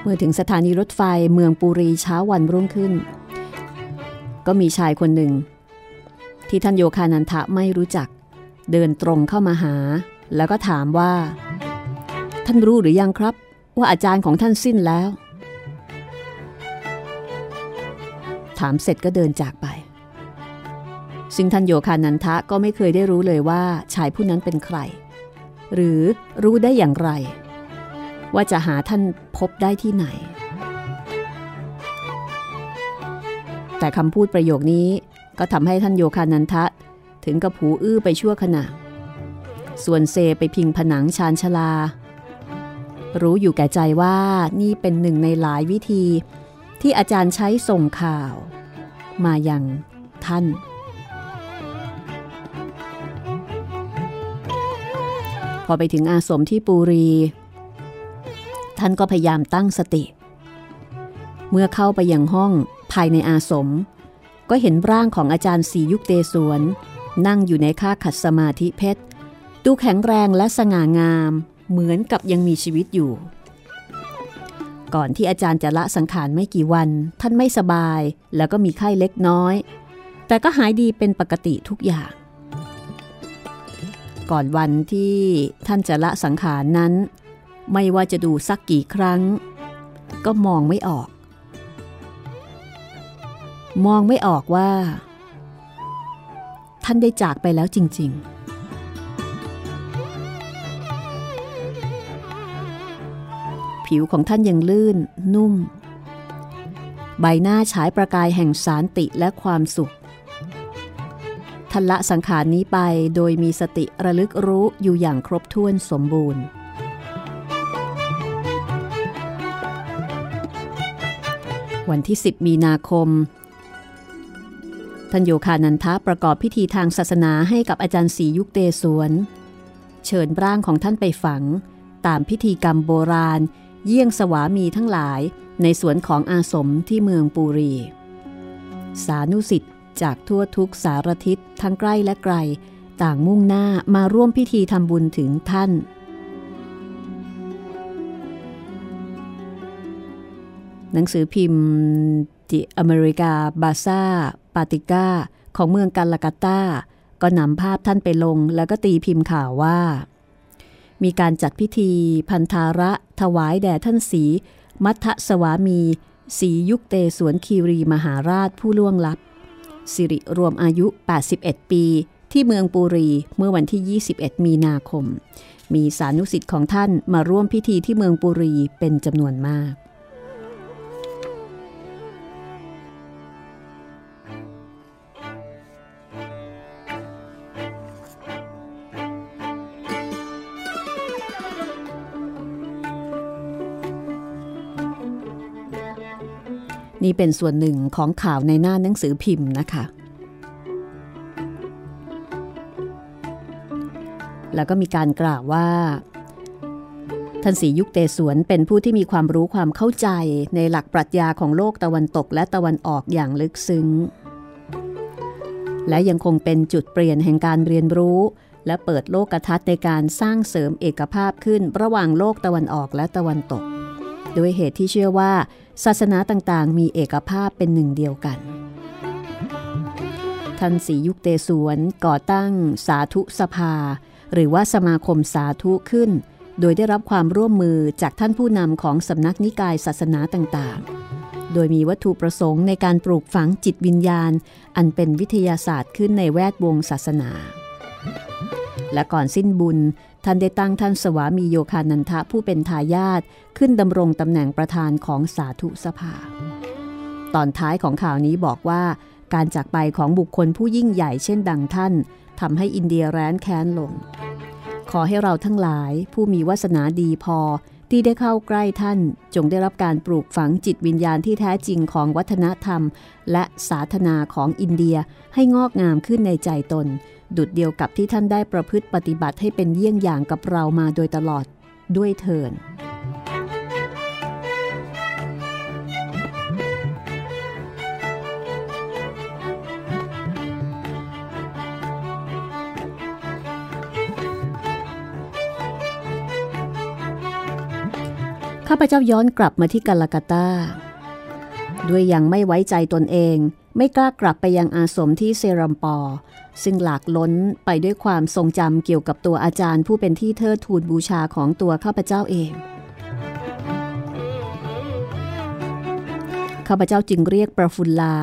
เมื่อถึงสถานีรถไฟเมืองปุรีเช้าวันรุ่งขึ้น ก็มีชายคนหนึ่ง ที่ท่านโยคานันทะไม่รู้จัก เดินตรงเข้ามาหา แล้วก็ถามว่า ท่านรู้หรือยังครับ ว่าอาจารย์ของท่านสิ้นแล้ว ถามเสร็จก็เดินจากไป ซึ่งท่านโยคานันทะก็ไม่เคยได้รู้เลยว่าชายผู้นั้นเป็นใคร หรือรู้ได้อย่างไร ว่าจะหาท่านพบได้ที่ไหน แต่คำพูดประโยคนี้ก็ทำให้ท่านโยคานันทะถึงกับหูอื้อไปชั่วขณะ ส่วนเซไปพิงผนังชานชลา รู้อยู่แก่ใจว่านี่เป็นหนึ่งในหลายวิธี ที่อาจารย์ใช้ส่งข่าว มายังท่าน พอไปถึงอาสมที่ปูรี ท่านก็พยายามตั้งสติ เมื่อเข้าไปยังห้องภายในอาสม ก็เห็นร่างของอาจารย์สียุคเตสวน นั่งอยู่ในค่าขัดสมาธิเพชรดูแข็งแรงและสง่างาม เหมือนกับยังมีชีวิตอยู่ ก่อนที่อาจารย์จะละสังขารไม่กี่วัน ท่านไม่สบาย แล้วก็มีไข้เล็กน้อย แต่ก็หายดีเป็นปกติทุกอย่าง ก่อนวันที่ท่านจะละสังขารนั้น ไม่ว่าจะดูสักกี่ครั้ง ก็มองไม่ออก มองไม่ออกว่า ท่านได้จากไปแล้วจริง ๆ ผิวของท่านยังลื่น นุ่ม ใบหน้าฉายประกายแห่งสารติและความสุขทันละสังขารนี้ไปโดยมีสติระลึกรู้อยู่อย่างครบถ้วนสมบูรณ์ วันที่ 10 มีนาคม ท่านโยคานันทะประกอบพิธีทางศาสนาให้กับอาจารย์ศรียุคเตสวน เชิญร่างของท่านไปฝัง ตามพิธีกรรมโบราณ เยี่ยงสวามีทั้งหลายในสวนของอาสมที่เมืองปูรี สานุสิทธิ์จากทั่วทุกสารทิศทั้งใกล้และไกล ต่างมุ่งหน้ามาร่วมพิธีทำบุญถึงท่าน หนังสือพิมพ์ The America b a z a p a t i c a ของเมืองกาลากาตาก็นำภาพท่านไปลงแล้วก็ตีพิมพ์ข่าวว่า มีการจัดพิธี พันธาระถวายแด่ท่านสี มัทสวามีสียุคเตสวนคีรีมหาราชผู้ล่วงลับ สิริรวมอายุ 81 ปี ที่เมืองปูรีเมื่อวันที่ 21 มีนาคม มีสานุสิทธิ์ของท่านมาร่วมพิธีที่เมืองปูรีเป็นจำนวนมาก นี่เป็นส่วนหนึ่งของข่าวในหน้าหนังสือพิมพ์นะคะ แล้วก็มีการกล่าวว่าท่านศรียุคเตสวนเป็นผู้ที่มีความรู้ความเข้าใจในหลักปรัชญาของโลกตะวันตกและตะวันออกอย่างลึกซึ้ง และยังคงเป็นจุดเปลี่ยนแห่งการเรียนรู้ และเปิดโลกทัศน์ในการสร้างเสริมเอกภาพขึ้นระหว่างโลกตะวันออกและตะวันตกด้วยเหตุที่เชื่อว่า ศาสนาต่างๆ มีเอกภาพเป็นหนึ่งเดียวกัน ท่านศรียุคเตสวนก่อตั้งสาธุสภา หรือว่าสมาคมสาธุขึ้น โดยได้รับความร่วมมือจากท่านผู้นำของสำนักนิกายศาสนาต่างๆ โดยมีวัตถุประสงค์ในการปลูกฝังจิตวิญญาณ อันเป็นวิทยาศาสตร์ขึ้นในแวดวงศาสนา และก่อนสิ้นบุญ ท่านได้ตั้งท่านสวามีโยคานันทะผู้เป็นทายาทขึ้นดำรงตำแหน่งประธานของสาธุสภา ตอนท้ายของข่าวนี้บอกว่า การจากไปของบุคคลผู้ยิ่งใหญ่เช่นดังท่านทำให้อินเดียแร้นแค้นลง ขอให้เราทั้งหลายผู้มีวาสนาดีพอที่ได้เข้าใกล้ท่านจงได้รับการปลูกฝังจิตวิญญาณที่แท้จริงของวัฒนธรรม และสาธนาของอินเดียให้งอกงามขึ้นในใจตน ดุดเดียวกับที่ท่านได้ประพฤติปฏิบัติให้เป็นเยี่ยงอย่างกับเรามาโดยตลอดด้วยเถินข้าพเจ้าย้อนกลับมาที่กาลากาตาด้วยยังไม่ไว้ใจตนเอง ไม่กล้ากลับไปยังอาสมที่เซรัมปอ ซึ่งหลากล้นไปด้วยความทรงจำเกี่ยวกับตัวอาจารย์ผู้เป็นที่เทิดทูนบูชาของตัวข้าพเจ้าเอง ข้าพเจ้าจึงเรียกประฟุลลา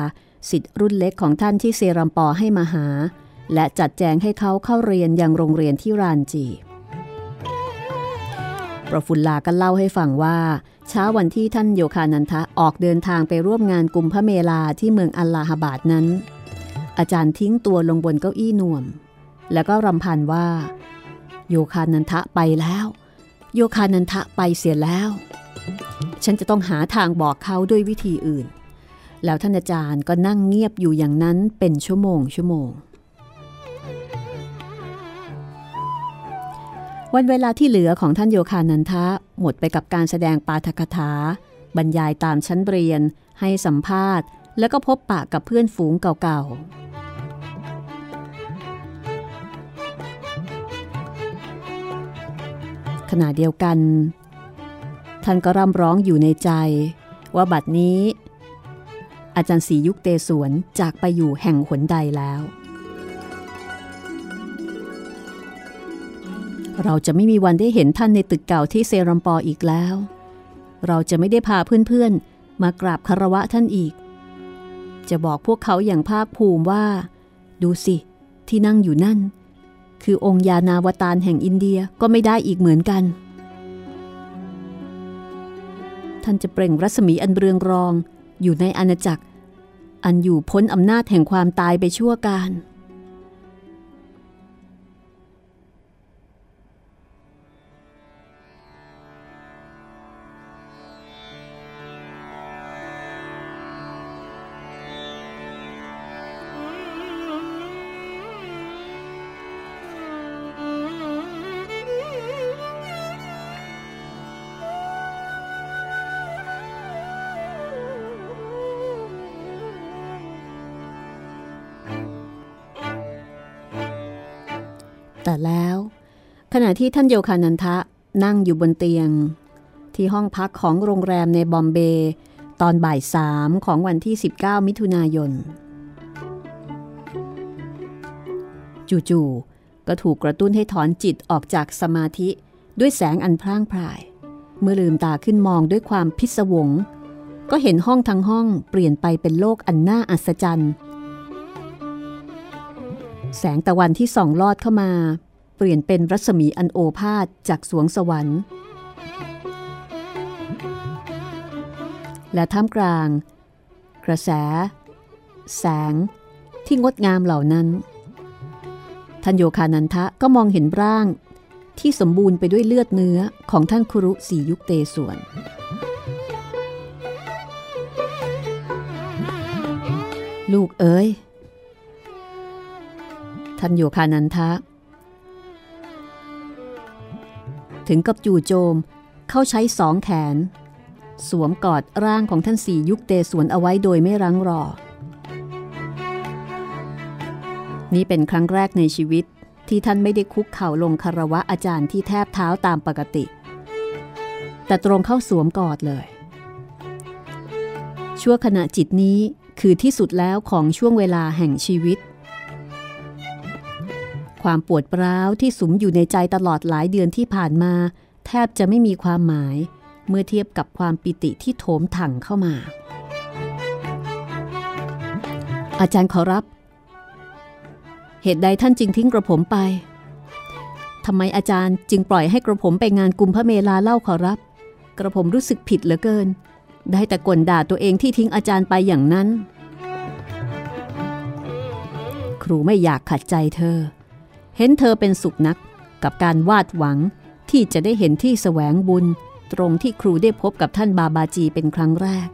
สิทธิ์รุ่นเล็กของท่านที่เซรัมปอให้มาหา และจัดแจงให้เขาเข้าเรียนยังโรงเรียนที่รานจี ประฟุลลาก็เล่าให้ฟังว่า เช้าวันที่ท่านโยคานันทะออกเดินทางไปร่วมงานกลุ่มพระเมลาที่เมืองอัลลาฮาบาดนั้น อาจารย์ทิ้งตัวลงบนเก้าอี้น่วม แล้วก็รำพันว่า โยคานันทะไปแล้ว โยคานันทะไปเสียแล้ว ฉันจะต้องหาทางบอกเขาด้วยวิธีอื่น แล้วท่านอาจารย์ก็นั่งเงียบอยู่อย่างนั้นเป็นชั่วโมงชั่วโมง วันเวลาที่เหลือของท่านโยคานันทะหมดไปกับการแสดงปาฐกถา บรรยายตามชั้นเรียน ให้สัมภาษณ์แล้วก็พบปะกับเพื่อนฝูงเก่า ขณะเดียวกัน ท่านก็ร่ำร้องอยู่ในใจ ว่าบัดนี้ อาจารย์ศรียุคเตสวนจากไปอยู่แห่งหนใดแล้ว เราจะไม่มีวันได้เห็นท่านในตึกเก่าที่เซรัมปออีกแล้ว เราจะไม่ได้พาเพื่อนๆ มากราบคารวะท่านอีก จะบอกพวกเขาอย่างภาคภูมิว่า ดูสิ ที่นั่งอยู่นั่น คือองค์ยานาวตารแห่งอินเดียก็ไม่ได้อีกเหมือนกัน ท่านจะเปล่งรัศมีอันเรืองรองอยู่ในอาณาจักร อันอยู่พ้นอำนาจแห่งความตายไปชั่วการ แต่แล้ว ขณะที่ท่านโยคานันทะนั่งอยู่บนเตียง ที่ห้องพักของโรงแรมในบอมเบย์ตอนบ่ายสามของวันที่ 19 มิถุนายน จู่ๆก็ถูกกระตุ้นให้ถอนจิตออกจากสมาธิด้วยแสงอันพร่างพราย เมื่อลืมตาขึ้นมองด้วยความพิศวง ก็เห็นห้องทั้งห้องเปลี่ยนไปเป็นโลกอันน่าอัศจรรย์ แสงตะวันที่ส่องลอดเข้ามา เปลี่ยนเป็นรัศมีอันโอภาสจากสวงสวรรค์ และท่ามกลาง กระแส แสงที่งดงามเหล่านั้นท่านโยคานันทะก็มองเห็นร่างที่สมบูรณ์ไปด้วยเลือดเนื้อของท่านครุสียุคเตส่วน ลูกเอ๋ย ท่านโยคานันทะ ถึงกับจู่โจมเข้าใช้สองแขน สวมกอดร่างของท่านสี่ยุคเตสวนเอาไว้โดยไม่รั้งรอ นี่เป็นครั้งแรกในชีวิตที่ท่านไม่ได้คุกเข่าลงคารวะอาจารย์ที่แทบเท้าตามปกติ แต่ตรงเข้าสวมกอดเลย ชั่วขณะจิตนี้คือที่สุดแล้วของช่วงเวลาแห่งชีวิต ความปวดร้าวที่สุมอยู่ในใจตลอดหลายเดือนที่ผ่านมา แทบจะไม่มีความหมาย เมื่อเทียบกับความปิติที่โถมถังเข้ามา อาจารย์ขอรับ เหตุใดท่านจึงทิ้งกระผมไปทำไมอาจารย์จึงปล่อยให้กระผมไปงานกุมพระเมลาเล่าขอรับ กระผมรู้สึกผิดเหลือเกิน ได้แต่กลด่าตัวเองที่ทิ้งอาจารย์ไปอย่างนั้น ครูไม่อยากขัดใจเธอ เห็นเธอเป็นสุขนักกับการวาดหวังที่จะได้เห็นที่แสวงบุญ ตรงที่ครูได้พบกับท่านบาบาจีเป็นครั้งแรก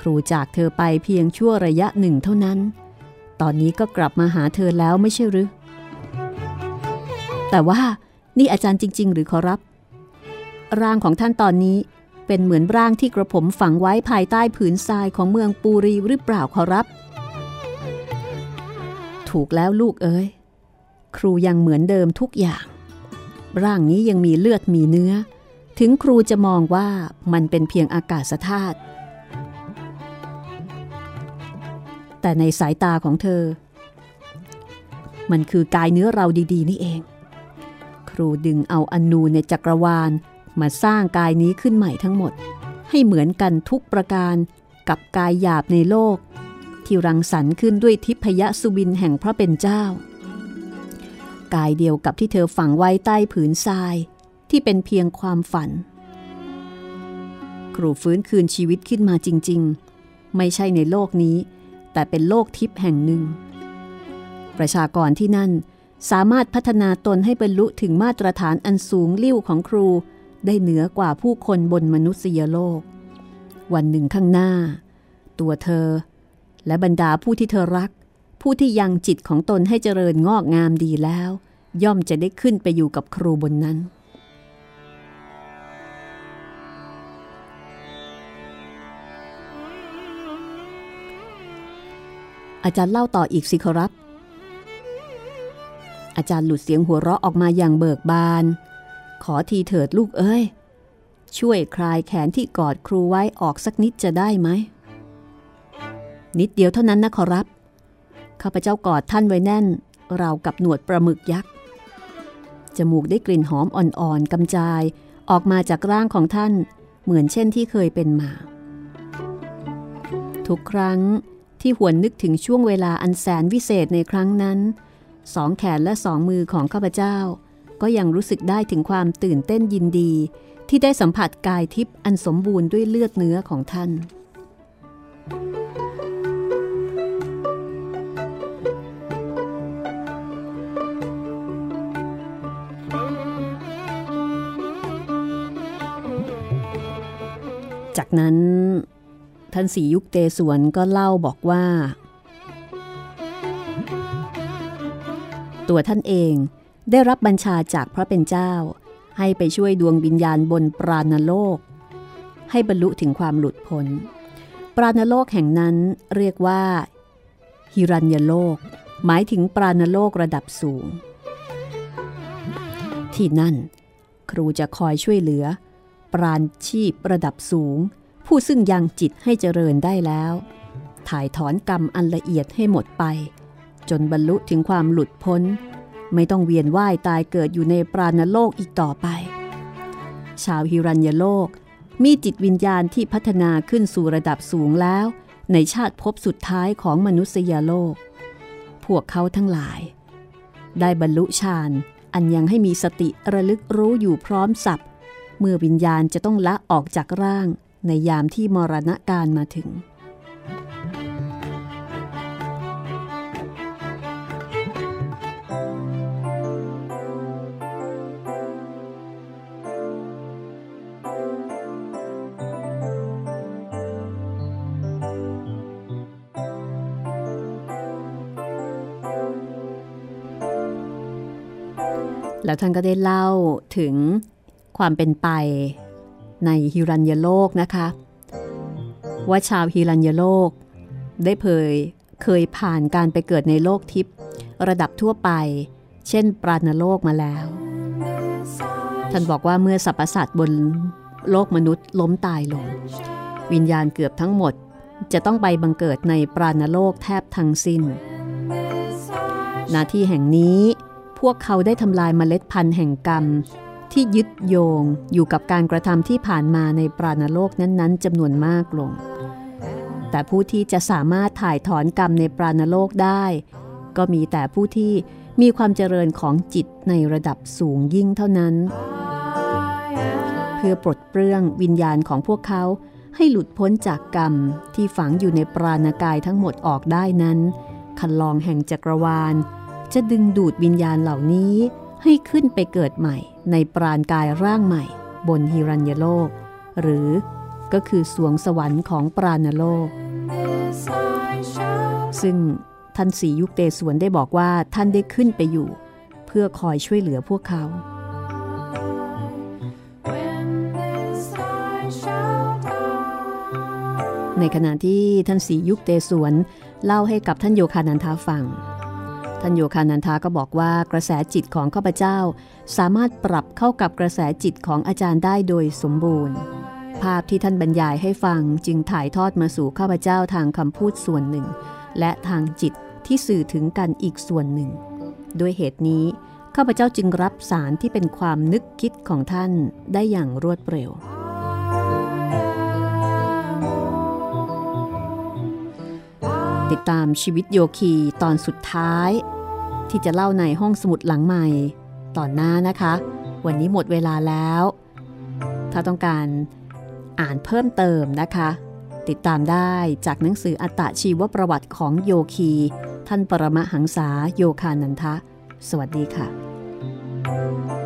ครูจากเธอไปเพียงชั่วระยะหนึ่งเท่านั้น ตอนนี้ก็กลับมาหาเธอแล้วไม่ใช่หรือ แต่ว่านี่อาจารย์จริง ๆ หรือขอรับ ร่างของท่านตอนนี้เป็นเหมือนร่างที่กระผมฝังไว้ภายใต้ผืนทรายของเมืองปูรีหรือเปล่าขอรับ ถูกแล้วลูกเอ๋ย ครูยังเหมือนเดิมทุกอย่าง ร่างนี้ยังมีเลือดมีเนื้อ ถึงครูจะมองว่ามันเป็นเพียงอากาศธาตุแต่ในสายตาของเธอ มันคือกายเนื้อเราดีๆ นี่เอง ครูดึงเอาอนูในจักรวาลมาสร้างกายนี้ขึ้นใหม่ทั้งหมด ให้เหมือนกันทุกประการกับกายหยาบในโลก ที่รังสรรค์ขึ้นด้วยทิพยสุบินแห่งพระเป็นเจ้า กายเดียวกับที่เธอฝังไว้ใต้ผืนทรายที่เป็นเพียงความฝัน ครูฟื้นคืนชีวิตขึ้นมาจริง ๆ ไม่ใช่ในโลกนี้ แต่เป็นโลกทิพย์แห่งหนึ่ง ประชากรที่นั่นสามารถพัฒนาตนให้บรรลุถึงมาตรฐานอันสูงลิ่วของครูได้เหนือกว่าผู้คนบนมนุษยโลก วันหนึ่งข้างหน้า ตัวเธอ และบรรดาผู้ที่เธอรัก ผู้ที่ยังจิตของตนให้เจริญงอกงามดีแล้ว ย่อมจะได้ขึ้นไปอยู่กับครูบนนั้น อาจารย์เล่าต่ออีกสิครับ อาจารย์หลุดเสียงหัวเราะออกมาอย่างเบิกบาน ขอทีเถิดลูกเอ้ย ช่วยคลายแขนที่กอดครูไว้ออกสักนิดจะได้ไหมนิดเดียวเท่านั้นนะขอรับ ข้าพเจ้ากอดท่านไว้แน่น เรากับหนวดปลาหมึกยักษ์ จมูกได้กลิ่นหอมอ่อนๆกำจายออกมาจากร่างของท่าน เหมือนเช่นที่เคยเป็นมา ทุกครั้งที่หวนนึกถึงช่วงเวลาอันแสนวิเศษในครั้งนั้น สองแขนและสองมือของข้าพเจ้า ก็ยังรู้สึกได้ถึงความตื่นเต้นยินดี ที่ได้สัมผัสกายทิพย์อันสมบูรณ์ด้วยเลือดเนื้อของท่าน จากนั้นท่านสียุคเตสวนก็เล่าบอกว่า ตัวท่านเองได้รับบัญชาจากพระเป็นเจ้า ให้ไปช่วยดวงวิญญาณบนปราณโลก ให้บรรลุถึงความหลุดพ้น ปราณโลกแห่งนั้นเรียกว่า ฮิรัญยโลก หมายถึงปราณโลกระดับสูง ที่นั่น ครูจะคอยช่วยเหลือ ปราณชีพระดับสูง ผู้ซึ่งยังจิตให้เจริญได้แล้ว ถ่ายถอนกรรมอันละเอียดให้หมดไป จนบรรลุถึงความหลุดพ้น ไม่ต้องเวียนว่ายตายเกิดอยู่ในปราณโลกอีกต่อไป ชาวฮิรัญยโลกมีจิตวิญญาณที่พัฒนาขึ้นสู่ระดับสูงแล้ว ในชาติภพสุดท้ายของมนุษยโลก พวกเขาทั้งหลาย ได้บรรลุฌานอันยังให้มีสติระลึกรู้อยู่พร้อมสับ เมื่อวิญญาณจะต้องละออกจากร่างในยามที่มรณะการมาถึง แล้วท่านก็ได้เล่าถึง ความเป็นไป ในฮิรัญยโลกนะคะ ว่าชาวฮิรัญยโลก ได้เผยเคยผ่านการไปเกิดในโลกทิพย์ระดับทั่วไป เช่น ปราณโลกมาแล้ว ท่านบอกว่าเมื่อสรรพสัตว์บนโลกมนุษย์ล้มตายลง วิญญาณเกือบทั้งหมดจะต้องไปบังเกิดในปราณโลกแทบทั้งสิ้นหน้าที่แห่งนี้พวกเขาได้ทำลายเมล็ดพันธุ์แห่งกรรม ที่ยึดโยงอยู่กับการกระทำที่ผ่านมาในปราณโลกนั้นๆจำนวนมากลง แต่ผู้ที่จะสามารถถ่ายถอนกรรมในปราณโลกได้ ก็มีแต่ผู้ที่มีความเจริญของจิตในระดับสูงยิ่งเท่านั้น เพื่อปลดเปลื้องวิญญาณของพวกเขาให้หลุดพ้นจากกรรมที่ฝังอยู่ในปราณกายทั้งหมดออกได้นั้นคันลองแห่งจักรวาล จะดึงดูดวิญญาณเหล่านี้ ให้ขึ้นไปเกิดใหม่ในปราณกายร่างใหม่ บนฮิรัญยโลก หรือก็คือสวงสวรรค์ของปราณโลก ซึ่งท่านสียุคเตสวนได้บอกว่าท่านได้ขึ้นไปอยู่ เพื่อคอยช่วยเหลือพวกเขาในขณะที่ท่านสียุคเตสวนเล่าให้กับท่านโยคานันทาฟัง ท่านโยคานันทาก็บอกว่ากระแสจิตของข้าพเจ้า สามารถปรับเข้ากับกระแสจิตของอาจารย์ได้โดยสมบูรณ์ ภาพที่ท่านบรรยายให้ฟังจึงถ่ายทอดมาสู่ข้าพเจ้าทางคำพูดส่วนหนึ่ง และทางจิตที่สื่อถึงกันอีกส่วนหนึ่ง ด้วยเหตุนี้ข้าพเจ้าจึงรับสารที่เป็นความนึกคิดของท่านได้อย่างรวดเร็ว ติดตามชีวิตโยคีตอนสุดท้าย ที่จะเล่าในห้องสมุดหลังใหม่ ตอนหน้านะคะ วันนี้หมดเวลาแล้ว ถ้าต้องการอ่านเพิ่มเติมนะคะ ติดตามได้จากหนังสืออัตชีวประวัติของโยคี ท่านปรมหังษาโยคานันทะ สวัสดีค่ะ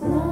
was